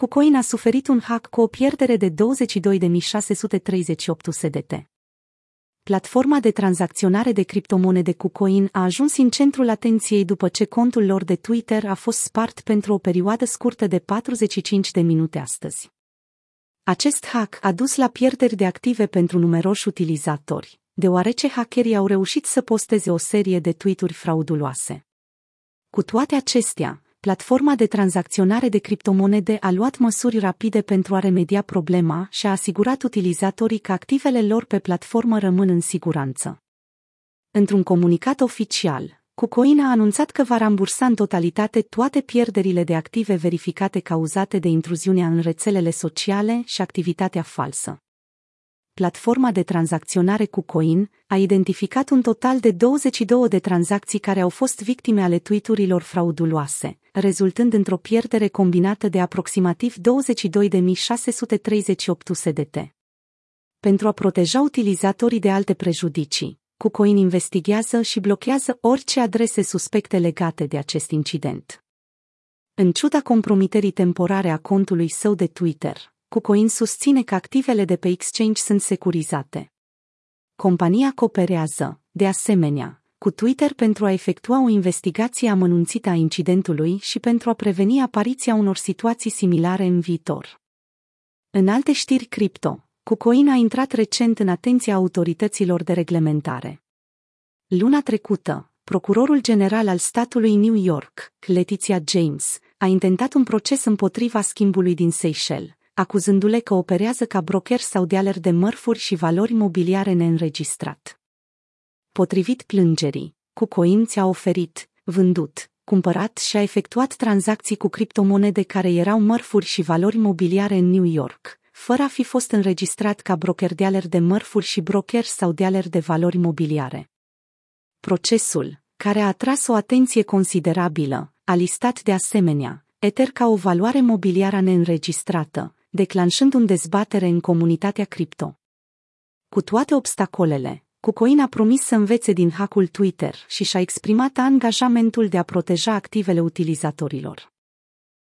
KuCoin a suferit un hack cu o pierdere de 22.638 USDT. Platforma de tranzacționare de criptomonede KuCoin a ajuns în centrul atenției după ce contul lor de Twitter a fost spart pentru o perioadă scurtă de 45 de minute astăzi. Acest hack a dus la pierderi de active pentru numeroși utilizatori, deoarece hackerii au reușit să posteze o serie de tweeturi frauduloase. Cu toate acestea, platforma de tranzacționare de criptomonede a luat măsuri rapide pentru a remedia problema și a asigurat utilizatorii că activele lor pe platformă rămân în siguranță. Într-un comunicat oficial, KuCoin a anunțat că va rambursa în totalitate toate pierderile de active verificate cauzate de intruziunea în rețelele sociale și activitatea falsă platforma de tranzacționare cu Coin, a identificat un total de 22 de tranzacții care au fost victime ale tweeturilor frauduloase, rezultând într-o pierdere combinată de aproximativ 22.638 USDT. Pentru a proteja utilizatorii de alte prejudicii, KuCoin investigează și blochează orice adrese suspecte legate de acest incident. În ciuda compromiterii temporare a contului său de Twitter, KuCoin susține că activele de pe exchange sunt securizate. Compania cooperează, de asemenea, cu Twitter pentru a efectua o investigație amănunțită a incidentului și pentru a preveni apariția unor situații similare în viitor. În alte știri cripto, KuCoin a intrat recent în atenția autorităților de reglementare. Luna trecută, procurorul general al statului New York, Letitia James, a intentat un proces împotriva schimbului din Seychelles, acuzându-le că operează ca broker sau dealer de mărfuri și valori mobiliare neînregistrat. Potrivit plângerii, KuCoin ți-a oferit, vândut, cumpărat și a efectuat tranzacții cu criptomonede care erau mărfuri și valori mobiliare în New York, fără a fi fost înregistrat ca broker dealer de mărfuri și broker sau dealer de valori mobiliare. Procesul, care a atras o atenție considerabilă, a listat de asemenea Ether ca o valoare mobiliară neînregistrată, declanșând un dezbatere în comunitatea cripto. Cu toate obstacolele, KuCoin a promis să învețe din hackul Twitter și și-a exprimat angajamentul de a proteja activele utilizatorilor.